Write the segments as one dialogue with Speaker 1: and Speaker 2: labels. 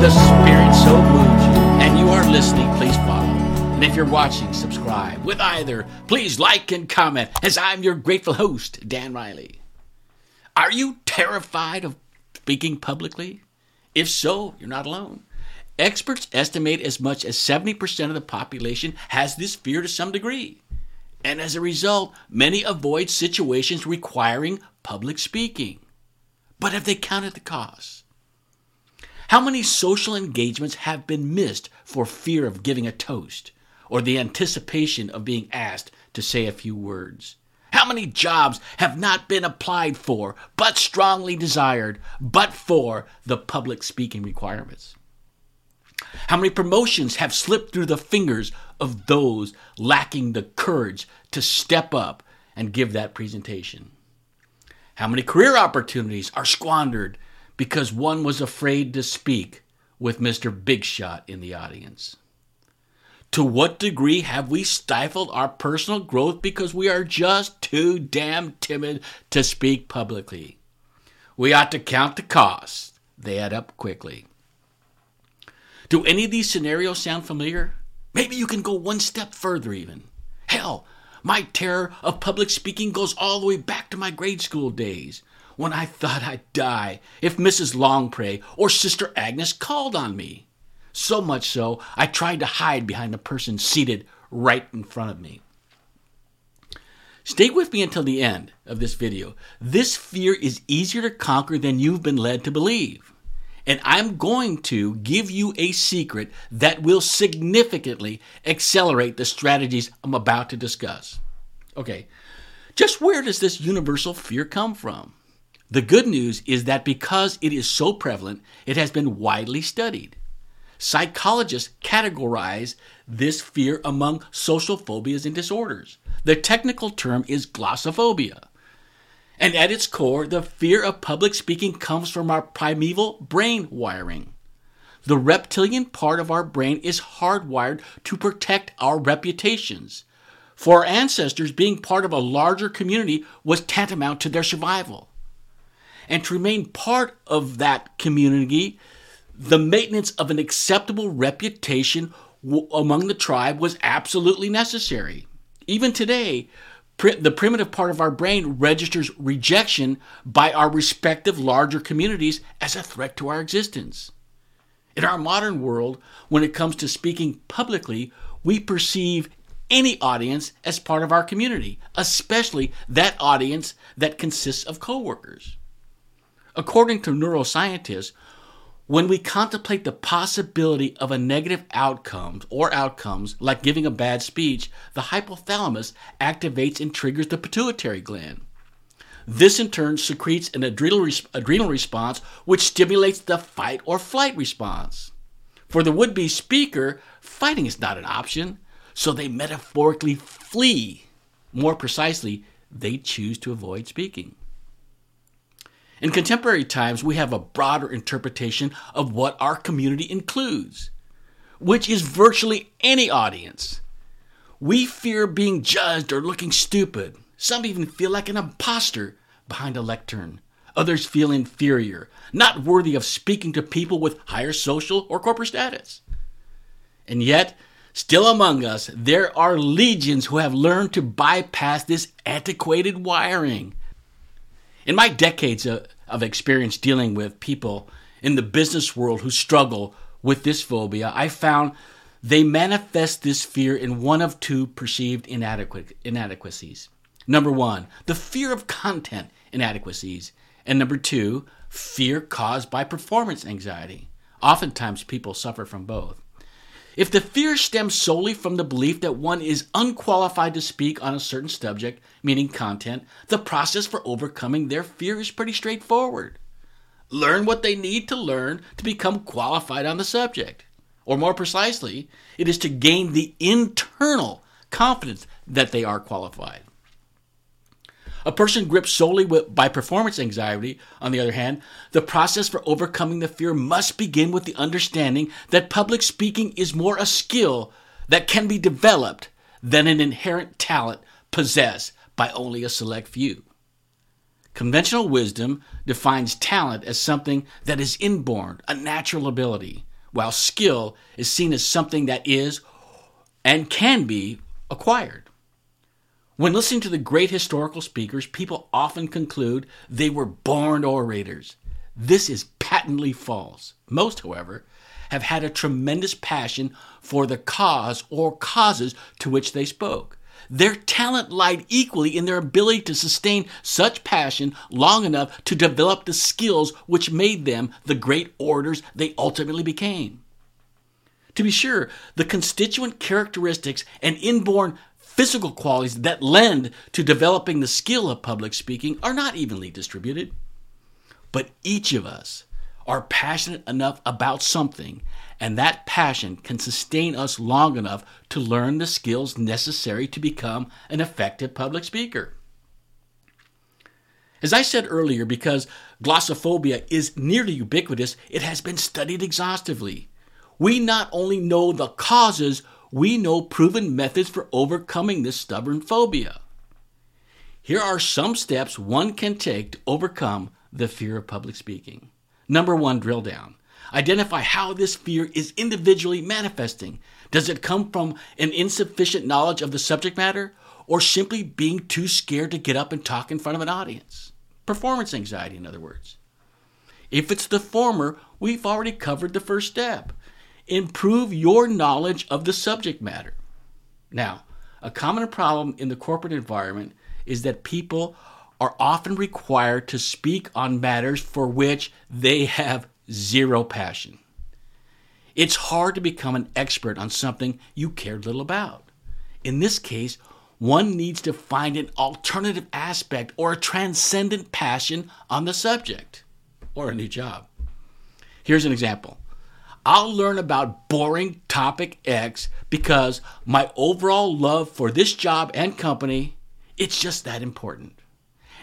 Speaker 1: the Spirit so moves you and you are listening, please follow. And if you're watching, subscribe. With either, please like and comment as I'm your grateful host, Dan Riley. Are you terrified of speaking publicly? If so, you're not alone. Experts estimate as much as 70% of the population has this fear to some degree. And as a result, many avoid situations requiring public speaking. But have they counted the costs? How many social engagements have been missed for fear of giving a toast or the anticipation of being asked to say a few words? How many jobs have not been applied for, but strongly desired, but for the public speaking requirements? How many promotions have slipped through the fingers of those lacking the courage to step up and give that presentation? How many career opportunities are squandered because one was afraid to speak with Mr. Big Shot in the audience? To what degree have we stifled our personal growth because we are just too damn timid to speak publicly? We ought to count the costs. They add up quickly. Do any of these scenarios sound familiar? Maybe you can go one step further, even. Hell, my terror of public speaking goes all the way back to my grade school days when I thought I'd die if Mrs. Longpray or Sister Agnes called on me. So much so, I tried to hide behind the person seated right in front of me. Stay with me until the end of this video. This fear is easier to conquer than you've been led to believe. And I'm going to give you a secret that will significantly accelerate the strategies I'm about to discuss. Okay, just where does this universal fear come from? The good news is that because it is so prevalent, it has been widely studied. Psychologists categorize this fear among social phobias and disorders. The technical term is glossophobia. And at its core, the fear of public speaking comes from our primeval brain wiring. The reptilian part of our brain is hardwired to protect our reputations. For our ancestors, being part of a larger community was tantamount to their survival. And to remain part of that community, the maintenance of an acceptable reputation w- among the tribe was absolutely necessary. Even today, pr- the primitive part of our brain registers rejection by our respective larger communities as a threat to our existence. In our modern world, when it comes to speaking publicly, we perceive any audience as part of our community, especially that audience that consists of coworkers. According to neuroscientists, when we contemplate the possibility of a negative outcome or outcomes like giving a bad speech, the hypothalamus activates and triggers the pituitary gland. This in turn secretes an adrenal, res- adrenal response which stimulates the fight or flight response. For the would be speaker, fighting is not an option, so they metaphorically flee. More precisely, they choose to avoid speaking. In contemporary times, we have a broader interpretation of what our community includes, which is virtually any audience. We fear being judged or looking stupid. Some even feel like an imposter behind a lectern. Others feel inferior, not worthy of speaking to people with higher social or corporate status. And yet, still among us, there are legions who have learned to bypass this antiquated wiring in my decades of, of experience dealing with people in the business world who struggle with this phobia, I found they manifest this fear in one of two perceived inadequate, inadequacies. Number one, the fear of content inadequacies. And number two, fear caused by performance anxiety. Oftentimes, people suffer from both. If the fear stems solely from the belief that one is unqualified to speak on a certain subject, meaning content, the process for overcoming their fear is pretty straightforward. Learn what they need to learn to become qualified on the subject. Or more precisely, it is to gain the internal confidence that they are qualified. A person gripped solely with, by performance anxiety, on the other hand, the process for overcoming the fear must begin with the understanding that public speaking is more a skill that can be developed than an inherent talent possessed by only a select few. Conventional wisdom defines talent as something that is inborn, a natural ability, while skill is seen as something that is and can be acquired. When listening to the great historical speakers, people often conclude they were born orators. This is patently false. Most, however, have had a tremendous passion for the cause or causes to which they spoke. Their talent lied equally in their ability to sustain such passion long enough to develop the skills which made them the great orators they ultimately became. To be sure, the constituent characteristics and inborn physical qualities that lend to developing the skill of public speaking are not evenly distributed. But each of us are passionate enough about something, and that passion can sustain us long enough to learn the skills necessary to become an effective public speaker. As I said earlier, because glossophobia is nearly ubiquitous, it has been studied exhaustively. We not only know the causes, we know proven methods for overcoming this stubborn phobia. Here are some steps one can take to overcome the fear of public speaking. Number one, drill down. Identify how this fear is individually manifesting. Does it come from an insufficient knowledge of the subject matter or simply being too scared to get up and talk in front of an audience? Performance anxiety, in other words. If it's the former, we've already covered the first step. Improve your knowledge of the subject matter. Now, a common problem in the corporate environment is that people are often required to speak on matters for which they have zero passion. It's hard to become an expert on something you cared little about. In this case, one needs to find an alternative aspect or a transcendent passion on the subject or a new job. Here's an example. I'll learn about boring topic X because my overall love for this job and company, it's just that important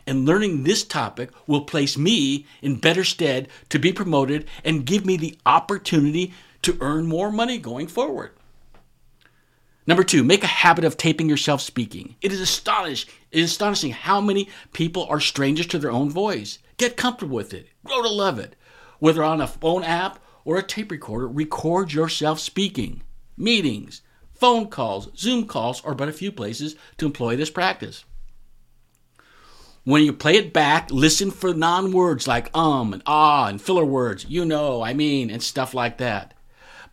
Speaker 1: and learning this topic will place me in better stead to be promoted and give me the opportunity to earn more money going forward. Number two, make a habit of taping yourself speaking. It is astonishing, it is astonishing how many people are strangers to their own voice. Get comfortable with it. Grow to love it. Whether on a phone app or a tape recorder, record yourself speaking. Meetings, phone calls, Zoom calls are but a few places to employ this practice. When you play it back, listen for non words like um and ah and filler words, you know, I mean, and stuff like that.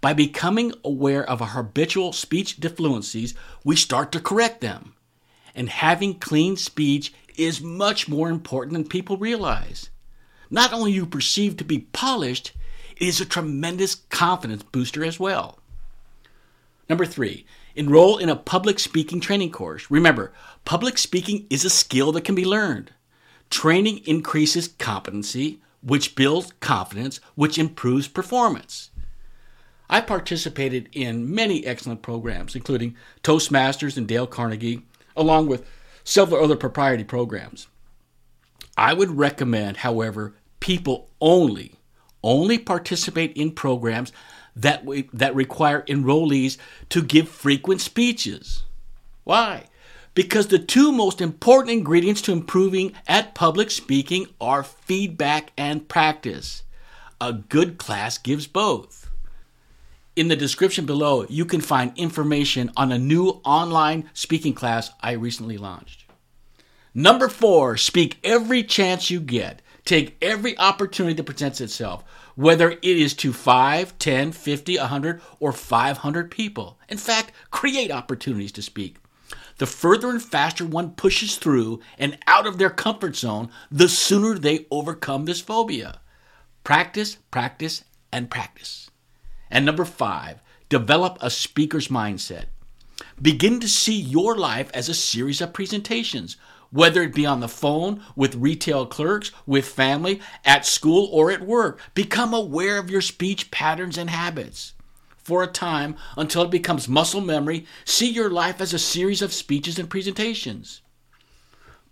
Speaker 1: By becoming aware of our habitual speech disfluencies, we start to correct them. And having clean speech is much more important than people realize. Not only you perceive to be polished, it is a tremendous confidence booster as well. Number three, Enroll in a public speaking training course. Remember, public speaking is a skill that can be learned. Training increases competency, which builds confidence, which improves performance. I participated in many excellent programs, including Toastmasters and Dale Carnegie, along with several other propriety programs. I would recommend, however, people only only participate in programs that, we, that require enrollees to give frequent speeches. Why? Because the two most important ingredients to improving at public speaking are feedback and practice. A good class gives both. In the description below, you can find information on a new online speaking class I recently launched. Number four, speak every chance you get. Take every opportunity that presents itself whether it is to 5, 10, 50, 100, or 500 people. In fact, create opportunities to speak. The further and faster one pushes through and out of their comfort zone, the sooner they overcome this phobia. Practice, practice, and practice. And number five, develop a speaker's mindset. Begin to see your life as a series of presentations whether it be on the phone, with retail clerks, with family, at school, or at work. Become aware of your speech patterns and habits. For a time, until it becomes muscle memory, see your life as a series of speeches and presentations.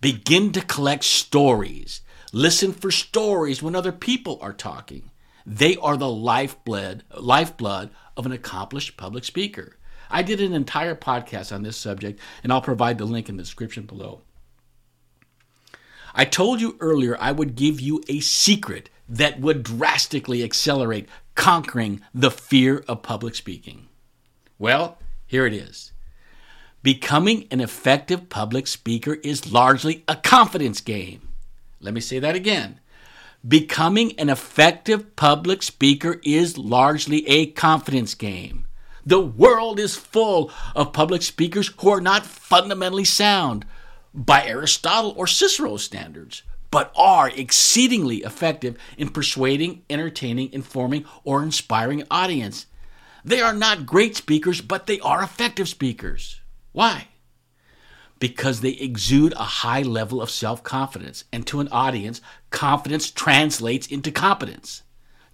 Speaker 1: Begin to collect stories. Listen for stories when other people are talking. They are the lifeblood, lifeblood of an accomplished public speaker. I did an entire podcast on this subject, and I'll provide the link in the description below. I told you earlier I would give you a secret that would drastically accelerate conquering the fear of public speaking? Well, here it is. Becoming an effective public speaker is largely a confidence game. Let me say that again. Becoming an effective public speaker is largely a confidence game. The world is full of public speakers who are not fundamentally sound by Aristotle or Cicero's standards, but are exceedingly effective in persuading, entertaining, informing, or inspiring an audience. They are not great speakers, but they are effective speakers. Why? Because they exude a high level of self confidence, and to an audience, confidence translates into competence.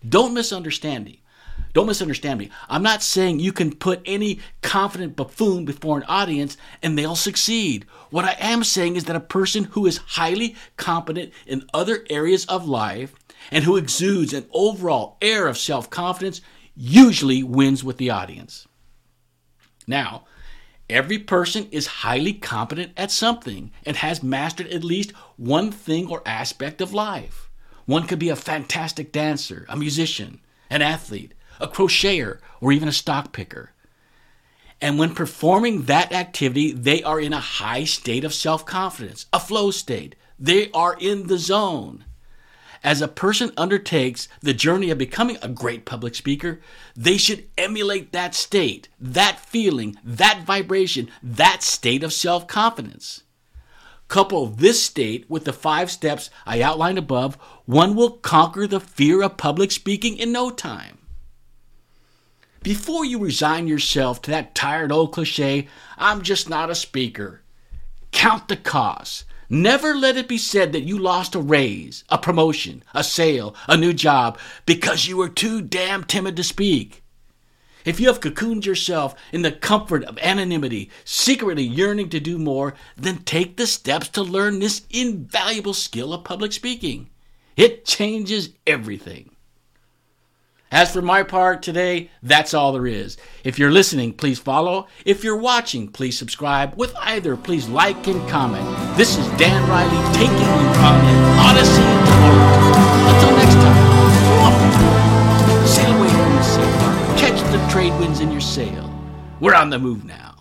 Speaker 1: Don't misunderstand me. Don't misunderstand me. I'm not saying you can put any confident buffoon before an audience and they'll succeed. What I am saying is that a person who is highly competent in other areas of life and who exudes an overall air of self confidence usually wins with the audience. Now, every person is highly competent at something and has mastered at least one thing or aspect of life. One could be a fantastic dancer, a musician, an athlete, a crocheter, or even a stock picker. And when performing that activity, they are in a high state of self confidence, a flow state. They are in the zone. As a person undertakes the journey of becoming a great public speaker, they should emulate that state, that feeling, that vibration, that state of self confidence. Couple this state with the five steps I outlined above, one will conquer the fear of public speaking in no time. Before you resign yourself to that tired old cliche, I'm just not a speaker, count the costs. Never let it be said that you lost a raise, a promotion, a sale, a new job because you were too damn timid to speak. If you have cocooned yourself in the comfort of anonymity, secretly yearning to do more, then take the steps to learn this invaluable skill of public speaking. It changes everything. As for my part today, that's all there is. If you're listening, please follow. If you're watching, please subscribe. With either, please like and comment. This is Dan Riley taking you on an odyssey art. Until next time, sail away from the sail. Catch the trade winds in your sail. We're on the move now.